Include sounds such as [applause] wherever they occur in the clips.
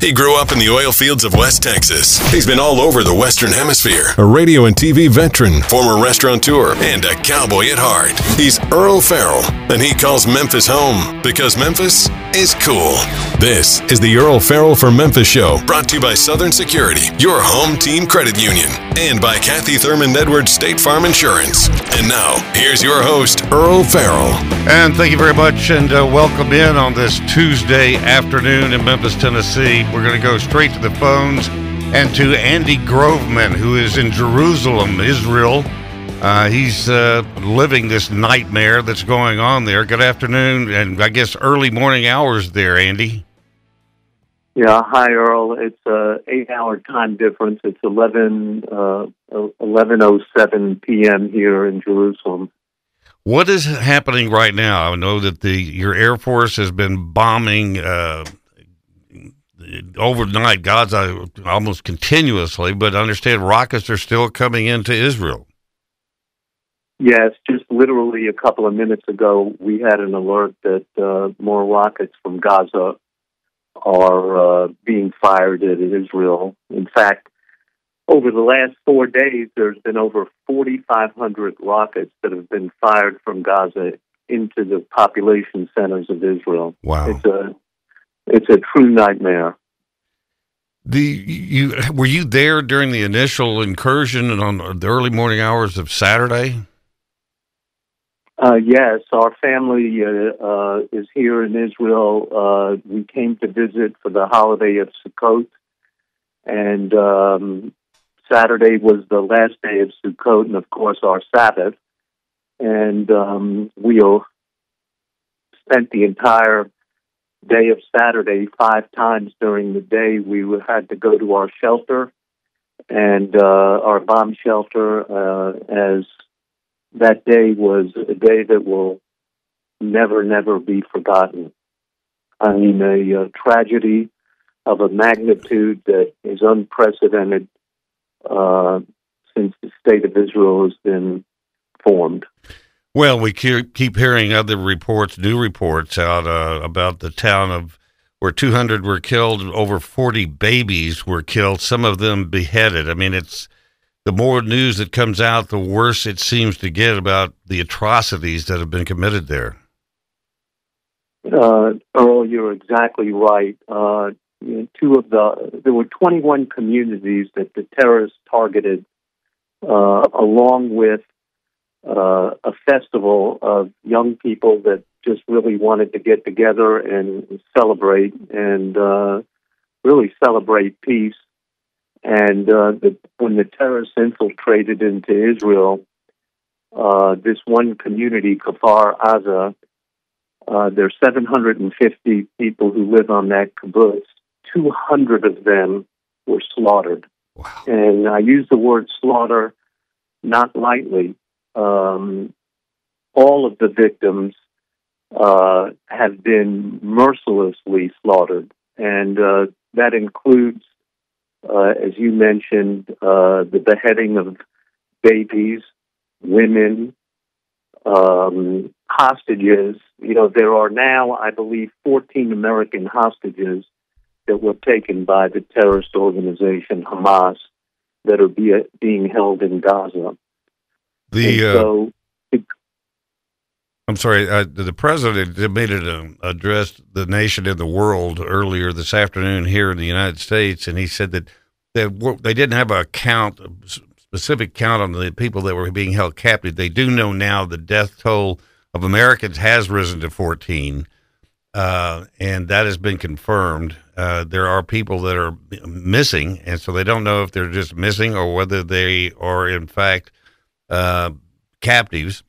He grew up in the oil fields of West Texas. He's been all over the Western Hemisphere. A radio and TV veteran, former restaurateur, and a cowboy at heart. He's Earle Farrell, and he calls Memphis home because Memphis is cool. This is the Earle Farrell for Memphis show, brought to you by Southern Security, your home team credit union, and by Kathy Thurman Edwards State Farm Insurance. And now, here's your host, Earle Farrell. And thank you very much, and uh, welcome in on this Tuesday afternoon in Memphis, Tennessee. We're going to go straight to the phones and to Andy Groveman, who is in Jerusalem, Israel. Uh, he's uh, living this nightmare that's going on there. Good afternoon, and I guess early morning hours there, Andy. Yeah, hi Earle. It's a eight-hour time difference. It's eleven uh, eleven oh seven p.m. here in Jerusalem. What is happening right now? I know that the your Air Force has been bombing uh, overnight Gaza almost continuously, but understand rockets are still coming into Israel. Yes, just literally a couple of minutes ago, we had an alert that uh, more rockets from Gaza are uh, being fired at Israel. In fact, over the last four days, there's been over 4,500 rockets that have been fired from Gaza into the population centers of Israel. Wow, it's a it's a true nightmare. The you were you there during the initial incursion and on the early morning hours of Saturday? Uh, yes, our family uh, uh, is here in Israel. Uh, we came to visit for the holiday of Sukkot, and um, Saturday was the last day of Sukkot, and of course our Sabbath. And um, we spent the entire day of Saturday five times during the day. We had to go to our shelter and uh, our bomb shelter uh, as that day was a day that will never, never be forgotten. I mean, a, a tragedy of a magnitude that is unprecedented uh, since the state of Israel has been formed. Well, we keep hearing other reports, new reports out uh, about the town of where 200 were killed, over 40 babies were killed, some of them beheaded. I mean, it's the more news that comes out, the worse it seems to get about the atrocities that have been committed there. Uh, Earle, you're exactly right. Uh, two of the there were 21 communities that the terrorists targeted, uh, along with uh, a festival of young people that just really wanted to get together and celebrate and uh, really celebrate peace and uh, the, when the terrorists infiltrated into Israel, uh, this one community, Kfar Aza, uh, are 750 people who live on that kibbutz. 200 of them were slaughtered. Wow. And I use the word slaughter not lightly. Um, all of the victims uh, have been mercilessly slaughtered, and uh, that includes uh, as you mentioned, uh, the beheading of babies, women, um, hostages. You know, there are now, I believe, 14 American hostages that were taken by the terrorist organization Hamas that are be, being held in Gaza. The uh, so, I'm sorry, uh, the president made an um, address the nation and the world earlier this afternoon here in the United States, and he said that they, they didn't have a count, a specific count on the people that were being held captive. They do know now the death toll of Americans has risen to 14, uh, and that has been confirmed. Uh, there are people that are missing, and so they don't know if they're just missing or whether they are in fact uh, captives.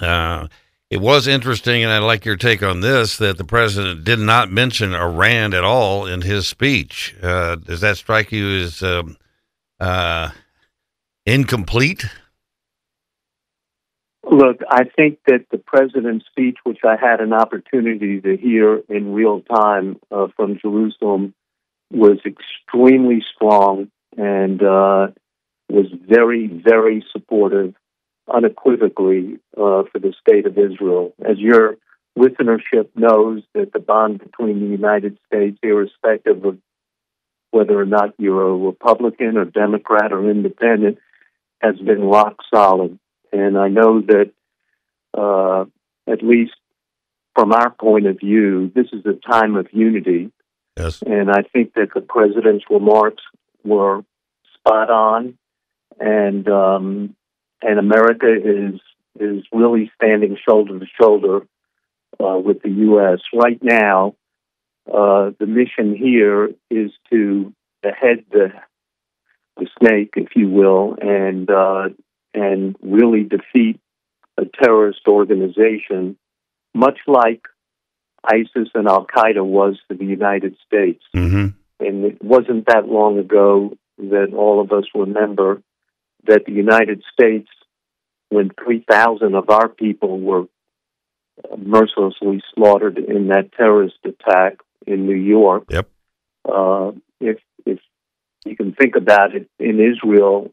Uh, it was interesting, and I'd like your take on this that the president did not mention Iran at all in his speech. Uh, does that strike you as um, uh, incomplete? Look, I think that the president's speech, which I had an opportunity to hear in real time uh, from Jerusalem, was extremely strong and uh, was very, very supportive unequivocally uh, for the state of Israel. As your listenership knows, that the bond between the United States, irrespective of whether or not you're a Republican or Democrat or Independent, has been rock solid. And I know that, uh, at least from our point of view, this is a time of unity. Yes. And I think that the president's remarks were spot on, and um, and America is is really standing shoulder to shoulder uh, with the U.S. right now. Uh, the mission here is to head the the snake, if you will, and uh, and really defeat a terrorist organization, much like ISIS and Al Qaeda was to the United States. Mm-hmm. And it wasn't that long ago that all of us remember that the United States, when 3,000 of our people were mercilessly slaughtered in that terrorist attack in New York. Yep. Uh, if if you can think about it, in Israel,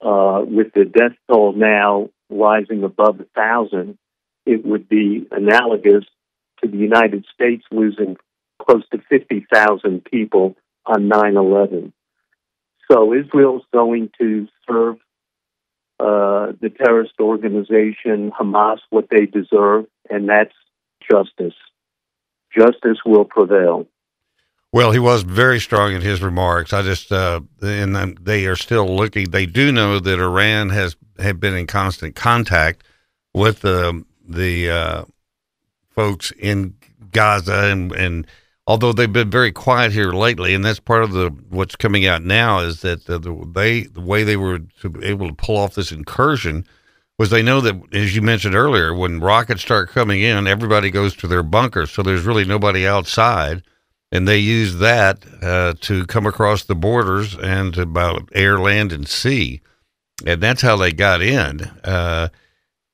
uh, with the death toll now rising above a thousand, it would be analogous to the United States losing close to 50,000 people on 9 11. So Israel's going to serve uh, the terrorist organization Hamas what they deserve, and that's justice. Justice will prevail. Well, he was very strong in his remarks. I just, uh, and they are still looking. They do know that Iran has have been in constant contact with the the uh, folks in Gaza, and and although they've been very quiet here lately, and that's part of the what's coming out now is that the, the they the way they were to able to pull off this incursion was they know that as you mentioned earlier, when rockets start coming in, everybody goes to their bunkers, so there's really nobody outside and they use that uh, to come across the borders and about air, land, and sea, and that's how they got in. Uh,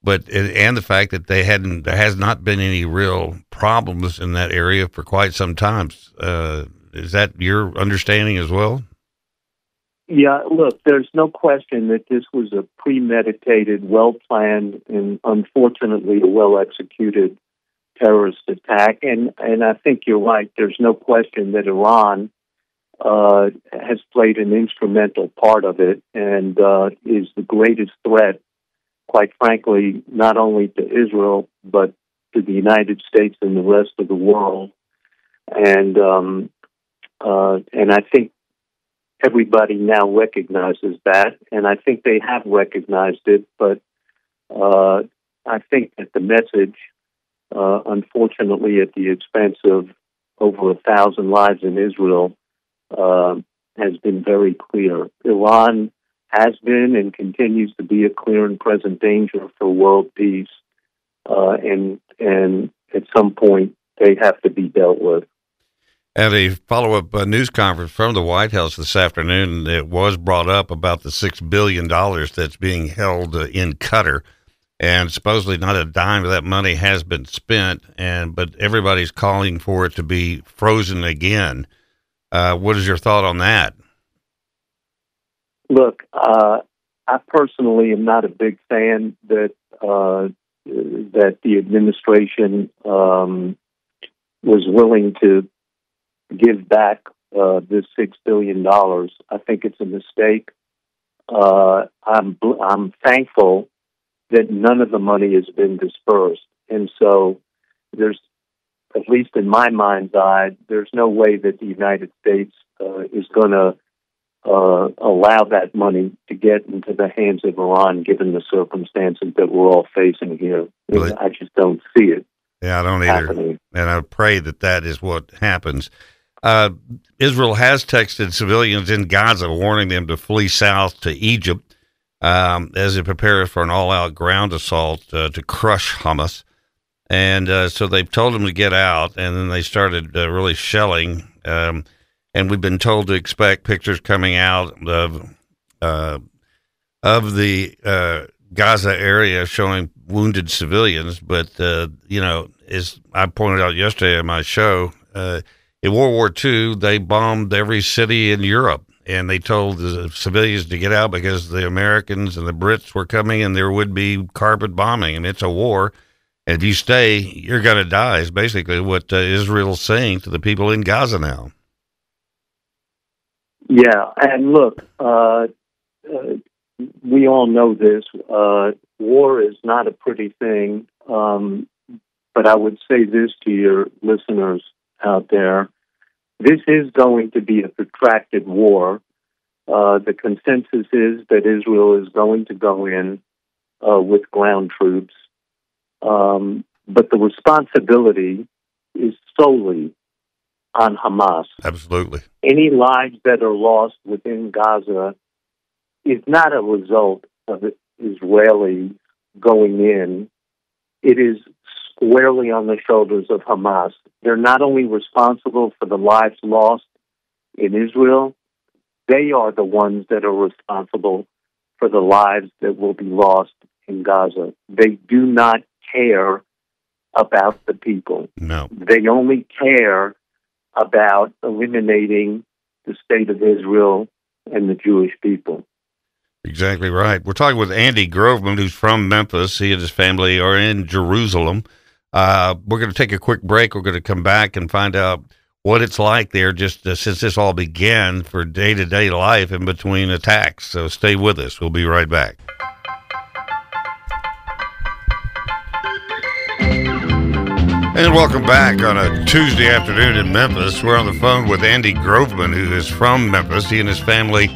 but and the fact that they hadn't, there has not been any real problems in that area for quite some time. Uh, is that your understanding as well? Yeah, look, there's no question that this was a premeditated, well planned, and unfortunately a well executed terrorist attack. And and I think you're right. There's no question that Iran uh, has played an instrumental part of it and uh, is the greatest threat, quite frankly, not only to Israel but to the United States and the rest of the world. And um, uh, and I think everybody now recognizes that, and I think they have recognized it. But uh, I think that the message uh, unfortunately at the expense of over a thousand lives in Israel, uh, has been very clear. Iran has been and continues to be a clear and present danger for world peace, uh, and and at some point they have to be dealt with. At a follow up uh, news conference from the White House this afternoon, it was brought up about the $6 billion that's being held uh, in Qatar and supposedly not a dime of that money has been spent and but everybody's calling for it to be frozen again uh, what is your thought on that look uh, i personally am not a big fan that uh, that the administration um, was willing to give back uh, this six billion dollars i think it's a mistake uh, i'm i'm thankful that none of the money has been dispersed. And so there's, at least in my mind's eye, there's no way that the United States uh, is going to uh, allow that money to get into the hands of Iran, given the circumstances that we're all facing here. Really? I just don't see it. Yeah, I don't either. Happening. And I pray that that is what happens. Uh, Israel has texted civilians in Gaza, warning them to flee south to Egypt um, as it prepares for an all-out ground assault uh, to crush Hamas. And uh, so they've told them to get out, and then they started uh, really shelling. Um, and we've been told to expect pictures coming out of uh, of the uh, Gaza area showing wounded civilians. But uh, you know, as I pointed out yesterday in my show, in World War II, they bombed every city in Europe and they told the civilians to get out because the Americans and the Brits were coming and there would be carpet bombing. And it's a war. And if you stay, you're going to die, is basically what uh, Israel's saying to the people in Gaza now. Yeah, and look, uh, uh, we all know this. Uh, war is not a pretty thing, um, but I would say this to your listeners out there: this is going to be a protracted war. Uh, the consensus is that Israel is going to go in uh, with ground troops, um, but the responsibility is solely on Hamas. Absolutely. Any lives that are lost within Gaza is not a result of Israeli going in. It is squarely on the shoulders of Hamas. They're not only responsible for the lives lost in Israel, they are the ones that are responsible for the lives that will be lost in Gaza. They do not care about the people. No. They only care about eliminating the state of Israel and the Jewish people. Exactly right. We're talking with Andy Groveman, who's from Memphis. He and his family are in Jerusalem. Uh, we're going to take a quick break. We're going to come back and find out what it's like there just uh, since this all began for day to day life in between attacks. So stay with us. We'll be right back. And welcome back on a Tuesday afternoon in Memphis. We're on the phone with Andy Groveman, who is from Memphis. He and his family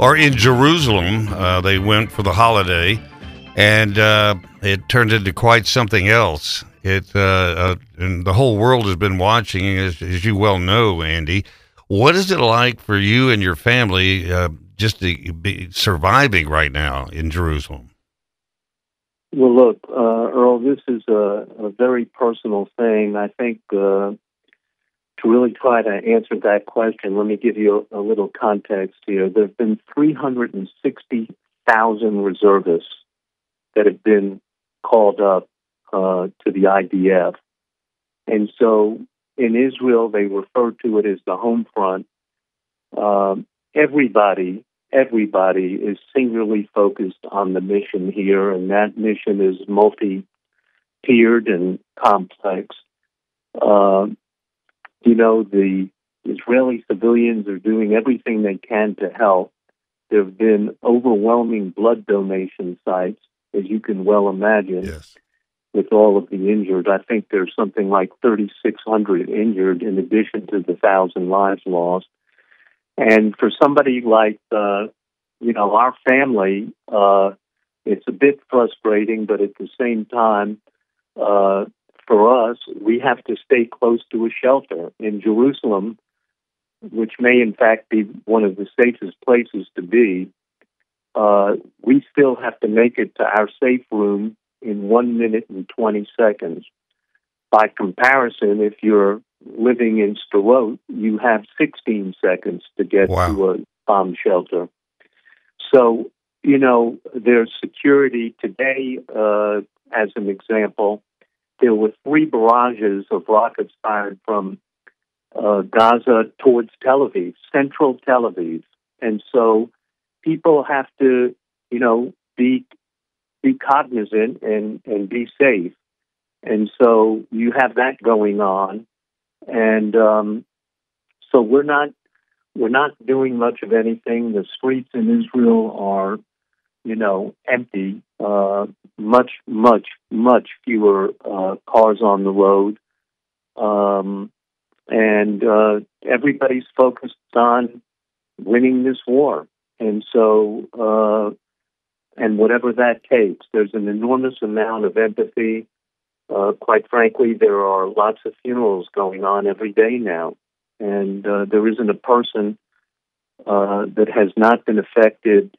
are in Jerusalem. Uh, they went for the holiday, and uh, it turned into quite something else. It uh, uh and the whole world has been watching, as, as, you well know, Andy. What is it like for you and your family uh, just to be surviving right now in Jerusalem? Well, look, uh, Earle, this is a, a, very personal thing. I think uh, to really try to answer that question, let me give you a, a little context here. There have been 360,000 reservists that have been called up uh, to the IDF. And so in Israel, they refer to it as the home front. Um, everybody everybody is singularly focused on the mission here, and that mission is multi tiered and complex. Uh, you know, the Israeli civilians are doing everything they can to help. There have been overwhelming blood donation sites, as you can well imagine, yes. with all of the injured. I think there's something like 3,600 injured in addition to the thousand lives lost. And for somebody like, uh, you know, our family, uh, it's a bit frustrating, but at the same time, uh, for us, we have to stay close to a shelter in Jerusalem, which may in fact be one of the safest places to be. Uh, we still have to make it to our safe room in one minute and 20 seconds. By comparison, if you're living in Sderot, you have 16 seconds to get wow. to a bomb shelter. So, you know, there's security today, uh, as an example. There were three barrages of rockets fired from uh, Gaza towards Tel Aviv, central Tel Aviv. And so people have to, you know, be be cognizant and, and be safe. And so you have that going on and um, so we're not we're not doing much of anything. The streets in Israel are, you know, empty. Uh, much, much, much fewer uh, cars on the road, um, and uh, everybody's focused on winning this war. And so, uh, and whatever that takes, there's an enormous amount of empathy uh, quite frankly, there are lots of funerals going on every day now, and uh, there isn't a person uh, that has not been affected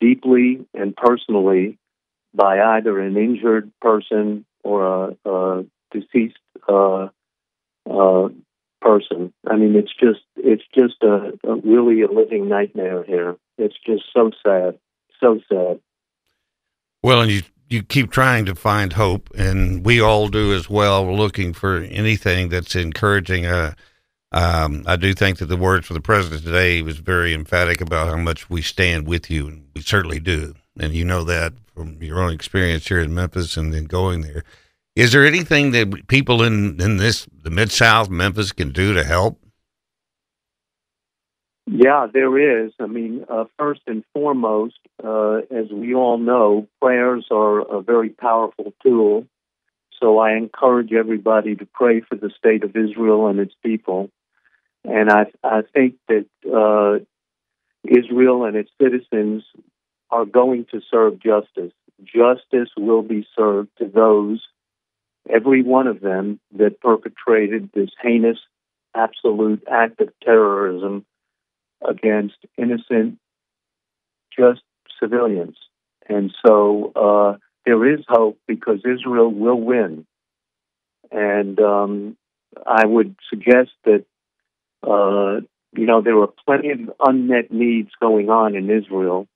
deeply and personally by either an injured person or a, a deceased uh, uh, person. I mean, it's just it's just a, a really a living nightmare here. It's just so sad, so sad. Well, and you you keep trying to find hope, and we all do as well. Looking for anything that's encouraging. Uh, um, I do think that the words for the president today was very emphatic about how much we stand with you, and we certainly do. And you know that from your own experience here in Memphis and then going there. Is there anything that people in, in this the mid South Memphis can do to help? Yeah, there is. I mean, uh, first and foremost, uh, as we all know, prayers are a very powerful tool. So I encourage everybody to pray for the state of Israel and its people. And I, I think that uh, Israel and its citizens are going to serve justice. Justice will be served to those, every one of them, that perpetrated this heinous, absolute act of terrorism against innocent, just civilians. And so uh, there is hope because Israel will win. And um, I would suggest that, uh, you know, there are plenty of unmet needs going on in Israel.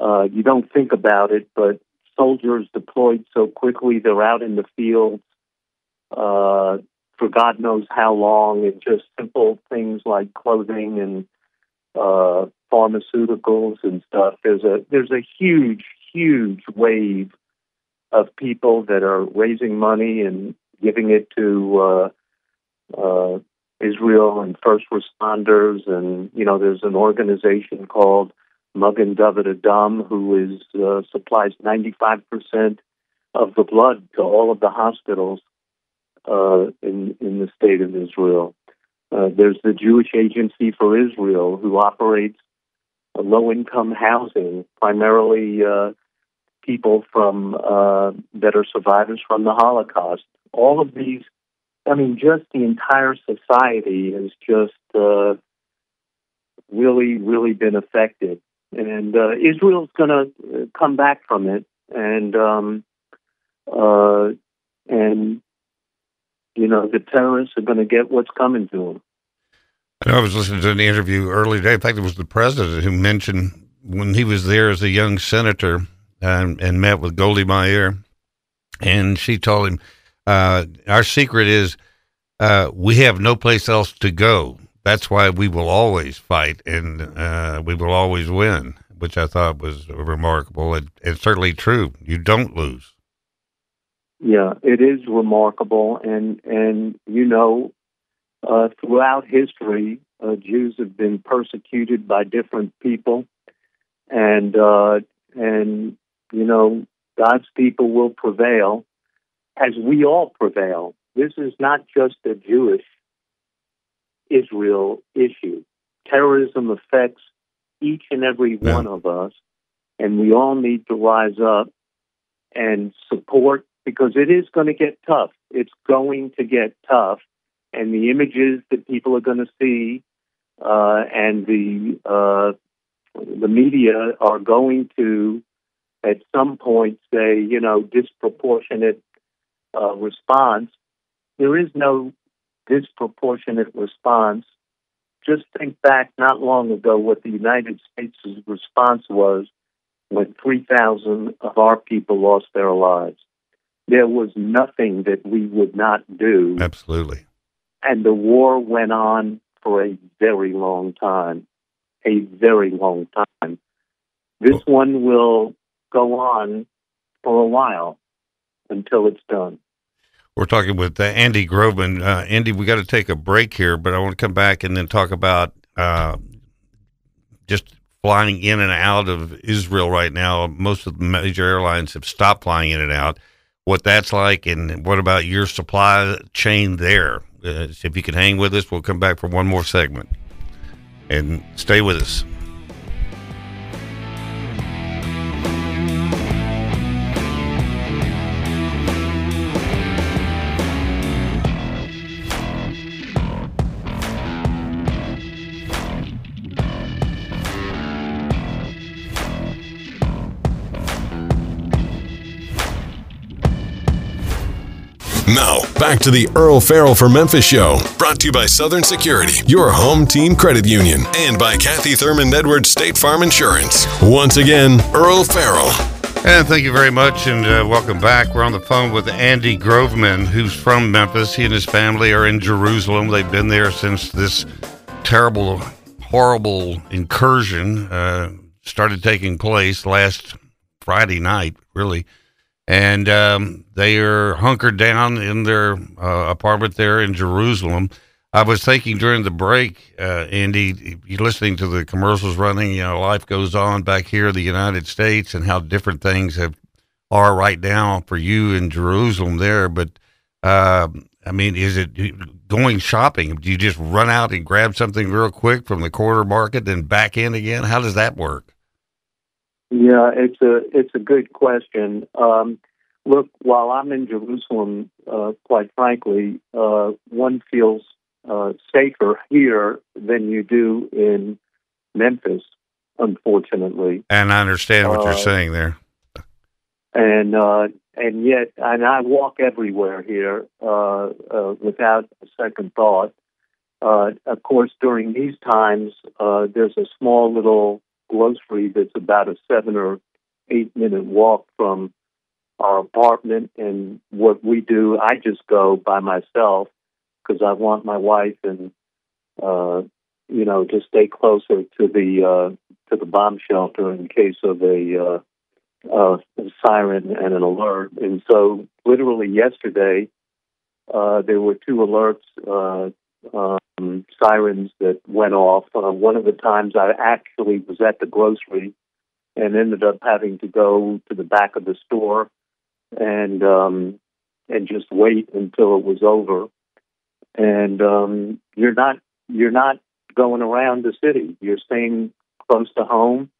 Uh, you don't think about it, but soldiers deployed so quickly, they're out in the fields uh, for God knows how long, and just simple things like clothing and uh, pharmaceuticals and stuff. There's a there's a huge huge wave of people that are raising money and giving it to uh, uh, Israel and first responders. And you know, there's an organization called Magen David Adom who is uh, supplies 95 percent of the blood to all of the hospitals uh, in in the state of Israel. Uh, there's the Jewish Agency for Israel, who operates low income housing, primarily uh, people from uh, that are survivors from the Holocaust. All of these, I mean, just the entire society has just uh, really, really been affected. And uh, Israel's going to come back from it, and um, and you know, the terrorists are going to get what's coming to them. I I was listening to an interview earlier today. In fact, it was the president who mentioned when he was there as a young senator and, and met with Golda Meir, and she told him, uh, "Our secret is uh, we have no place else to go. That's why we will always fight and uh, we will always win." Which I thought was remarkable and, and certainly true. You don't lose. Yeah, it is remarkable, and and you know, uh, throughout history, uh, Jews have been persecuted by different people, and uh, and you know, God's people will prevail, as we all prevail. This is not just a Jewish Israel issue. Terrorism affects each and every yeah. one of us, and we all need to rise up and support because it is going to get tough. It's going to get tough. And the images that people are going to see uh, and the uh, the media are going to, at some point, say, you know, disproportionate uh, response. There is no disproportionate response. Just think back not long ago what the United States' response was when 3,000 of our people lost their lives there was nothing that we would not do. Absolutely. And the war went on for a very long time, a very long time. This oh. one will go on for a while until it's done. We're talking with uh, Andy Groveman. Uh, Andy, we got to take a break here, but I want to come back and then talk about uh, just flying in and out of Israel right now. Most of the major airlines have stopped flying in and out what that's like, and what about your supply chain there? Uh, if you can hang with us, we'll come back for one more segment. And stay with us. Back to the Earle Farrell for Memphis show, brought to you by Southern Security, your home team credit union, and by Kathy Thurman Edwards State Farm Insurance. Once again, Earle Farrell. And thank you very much, and uh, welcome back. We're on the phone with Andy Groveman, who's from Memphis. He and his family are in Jerusalem. They've been there since this terrible, horrible incursion uh, started taking place last Friday night, really and um, they are hunkered down in their uh, apartment there in Jerusalem. I was thinking during the break, uh, Andy, you listening to the commercials running, you know, life goes on back here in the United States and how different things have are right now for you in Jerusalem there. But uh, I mean, is it going shopping? Do you just run out and grab something real quick from the corner market, then back in again? How does that work? Yeah, it's a it's a good question. Um, look, while I'm in Jerusalem, uh, quite frankly, uh, one feels uh, safer here than you do in Memphis. Unfortunately, and I understand what you're uh, saying there. And uh, and yet, and I walk everywhere here uh, without a second thought. of course, during these times, there's a small little grocery that's about a seven or eight minute walk from our apartment. And what we do, I just go by myself because I want my wife and uh, you know to stay closer to the uh, to the bomb shelter in case of a, uh, uh, a siren and an alert. And so, literally yesterday, uh, there were two alerts. Uh, um, sirens that went off. Uh, one of the times I actually was at the grocery and ended up having to go to the back of the store and um, and just wait until it was over. And um, you're not you're not going around the city. You're staying close to home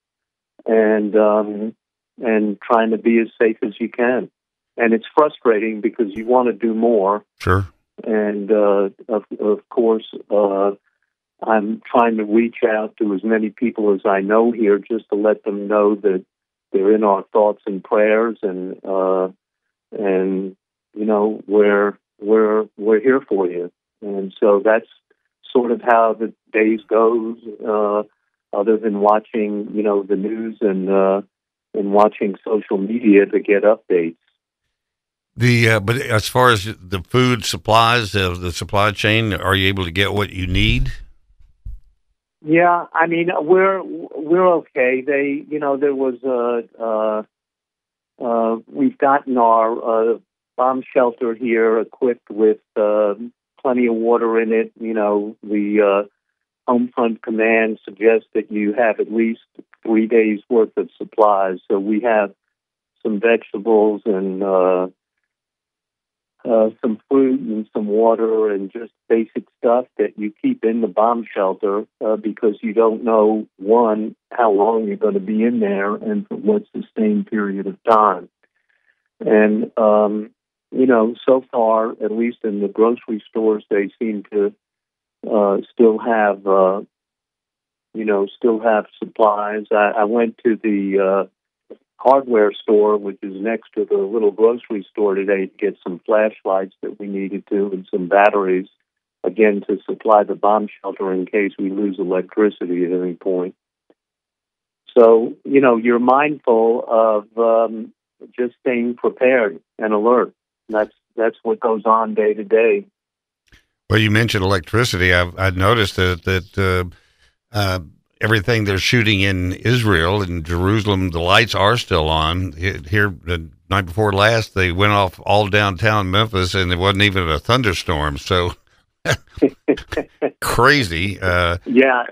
and um, and trying to be as safe as you can. And it's frustrating because you want to do more. Sure and uh, of, of course, uh, I'm trying to reach out to as many people as I know here, just to let them know that they're in our thoughts and prayers, and uh, and you know we're we're we're here for you. And so that's sort of how the days goes. Uh, other than watching, you know, the news and uh, and watching social media to get updates. The uh, but as far as the food supplies, uh, the supply chain, are you able to get what you need? Yeah, I mean we're we're okay. They, you know, there was a uh, uh, we've gotten our uh, bomb shelter here equipped with uh, plenty of water in it. You know, the uh, home front command suggests that you have at least three days worth of supplies. So we have some vegetables and uh, uh, some fruit and some water and just basic stuff that you keep in the bomb shelter uh, because you don't know one how long you're going to be in there and for what sustained period of time. And um, you know, so far, at least in the grocery stores, they seem to uh, still have, uh, you know, still have supplies. I, I went to the uh, hardware store, which is next to the little grocery store today, to get some flashlights that we needed to and some batteries, again, to supply the bomb shelter in case we lose electricity at any point. So, you know, you're mindful of um, just staying prepared and alert. That's that's what goes on day to day. Well, you mentioned electricity. I've, I've noticed that that uh, uh, everything they're shooting in Israel and Jerusalem, the lights are still on. Here, the night before last, they went off all downtown Memphis, and it wasn't even a thunderstorm. So [laughs] crazy. Uh, yeah,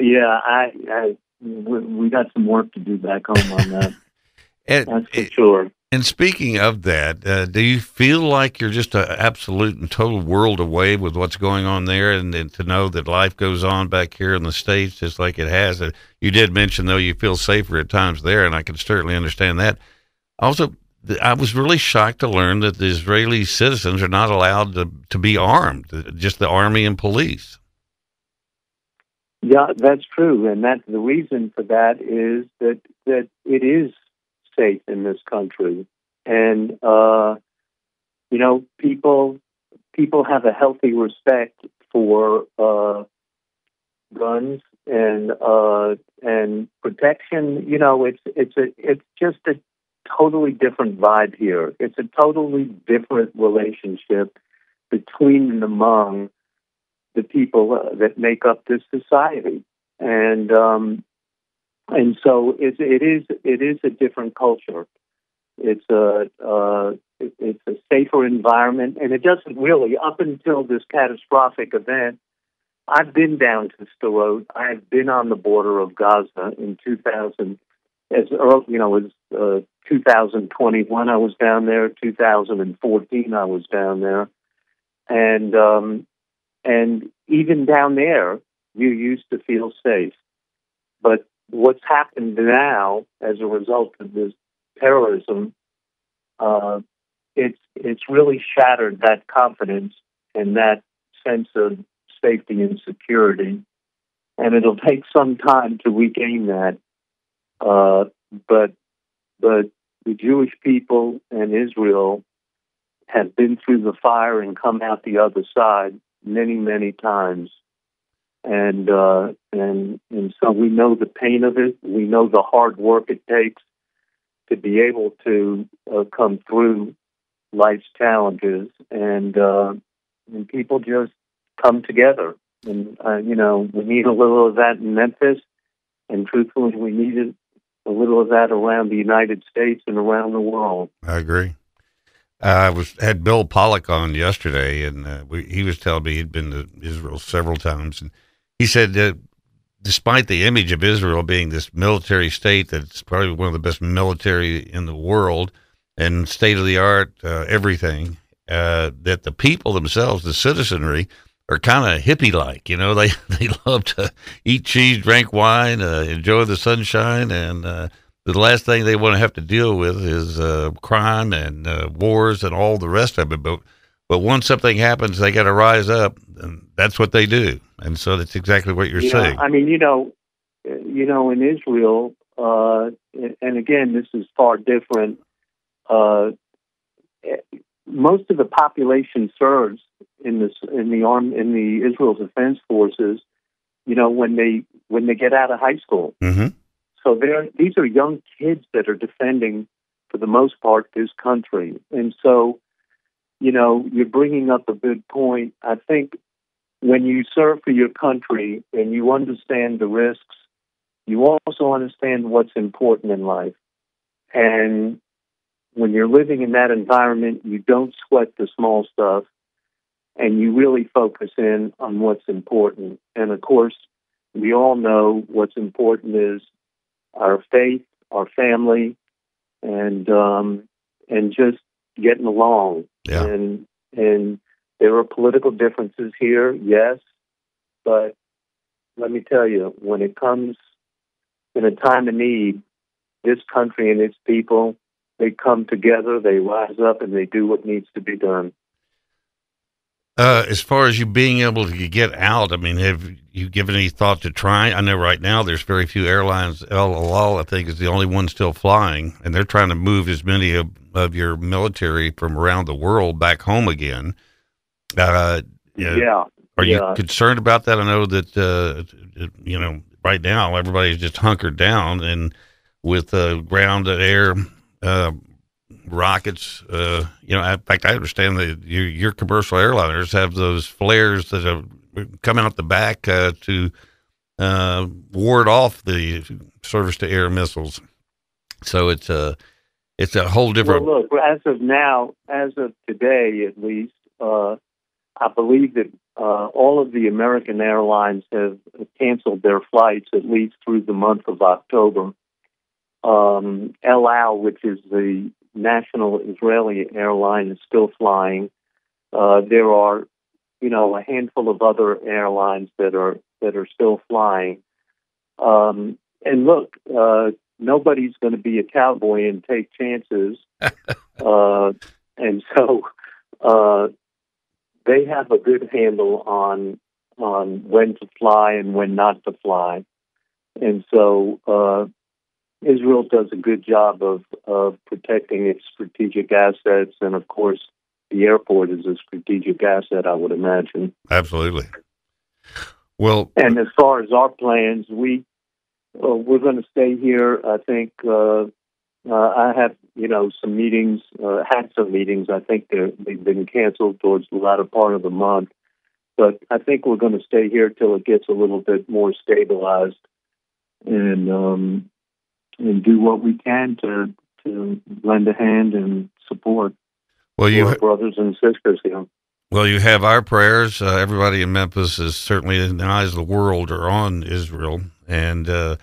yeah. I, I, we got some work to do back home on that. [laughs] and, That's for sure. And speaking of that, uh, do you feel like you're just an absolute and total world away with what's going on there, and, and, to know that life goes on back here in the states just like it has? Uh, you did mention though you feel safer at times there, and I can certainly understand that. Also, I was really shocked to learn that the Israeli citizens are not allowed to, to be armed, uh, just the army and police. Yeah, that's true, and that the reason for that is that that it is safe in this country, and uh, you know, people people have a healthy respect for uh, guns and uh, and protection. You know, it's it's a it's just a totally different vibe here. It's a totally different relationship between and among the people uh, that make up this society. And um, and so it, it is it is a different culture. It's a uh, it's a safer environment, and it doesn't really. Up until this catastrophic event, I've been down to Sderot. I've been on the border of Gaza in 2000, as early, you know, as uh, 2021. I was down there. 2014, I was down there, and um, and even down there, you used to feel safe. But what's happened now, as a result of this terrorism, uh, it's it's really shattered that confidence and that sense of safety and security. And it'll take some time to regain that. Uh, but but the Jewish people and Israel have been through the fire and come out the other side many, many times. And uh, and and so we know the pain of it. We know the hard work it takes to be able to uh, come through life's challenges, and uh, and people just come together. And, uh, you know, we need a little of that in Memphis. And truthfully, we needed a little of that around the United States and around the world. I agree. I was had Bill Pollock on yesterday, and uh, we, he was telling me he'd been to Israel several times, and he said that despite the image of Israel being this military state that's probably one of the best military in the world and state of the art uh, everything, uh, that the people themselves, the citizenry, are kind of hippie like. You know, [laughs] they they love to eat cheese, drink wine, uh, enjoy the sunshine, and uh, the last thing they want to have to deal with is uh, crime and uh, wars and all the rest of it. But but once something happens, they got to rise up, and that's what they do. And so that's exactly what you're saying. I mean, you know, you know, in Israel, uh, and again, this is far different. Uh, most of the population serves in this in the arm in the Israel Defense Forces. You know, when they when they get out of high school, mm-hmm. so they're these are young kids that are defending, for the most part, this country. And so, you know, you're bringing up a good point. I think when you serve for your country and you understand the risks, you also understand what's important in life. And when you're living in that environment, you don't sweat the small stuff and you really focus in on what's important. And of course, we all know what's important is our faith, our family, and um, and just getting along. Yeah. And and there are political differences here, yes, but let me tell you, when it comes in a time of need, this country and its people they come together, they rise up, and they do what needs to be done. Uh, as far as you being able to get out, I mean, have you given any thought to trying? I know right now there's very few airlines. El Al, I think, is the only one still flying, and they're trying to move as many of, of your military from around the world back home again. Uh, yeah. Are yeah. you concerned about that? I know that, uh, you know, right now everybody's just hunkered down, and with uh, ground and air uh, rockets. Uh, you know, in fact, I understand that your, your commercial airliners have those flares that are coming out the back uh, to uh, ward off the surface to air missiles. So it's a it's a whole different. Well, look, as of now, as of today, at least, uh, I believe that uh, all of the American airlines have canceled their flights at least through the month of October um, El Al, which is the national Israeli airline, is still flying. Uh, there are, you know, a handful of other airlines that are that are still flying. Um, and look, uh, nobody's going to be a cowboy and take chances. [laughs] uh, and so uh, they have a good handle on on when to fly and when not to fly. And so uh, Israel does a good job of, of protecting its strategic assets, and of course, the airport is a strategic asset. I would imagine. Absolutely. Well, and as far as our plans, we uh, we're going to stay here. I think uh, uh, I have you know some meetings, uh, had some meetings. I think they've been canceled towards the latter part of the month, but I think we're going to stay here till it gets a little bit more stabilized. And um, and do what we can to to lend a hand and support. well, you brothers and sisters here. Well, you have our prayers. Uh, everybody in Memphis is certainly in the eyes of the world are on Israel, and uh,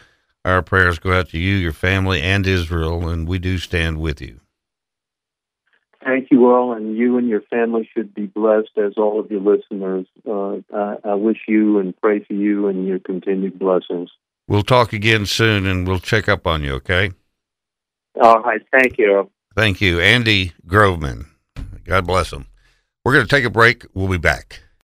our prayers go out to you, your family, and Israel, and we do stand with you. Thank you all, and you and your family should be blessed, as all of your listeners. Uh, I, I wish you and pray for you and your continued blessings. We'll talk again soon, and we'll check up on you. Okay. All right. Thank you. Thank you, Andy Groveman. God bless him. We're going to take a break. We'll be back.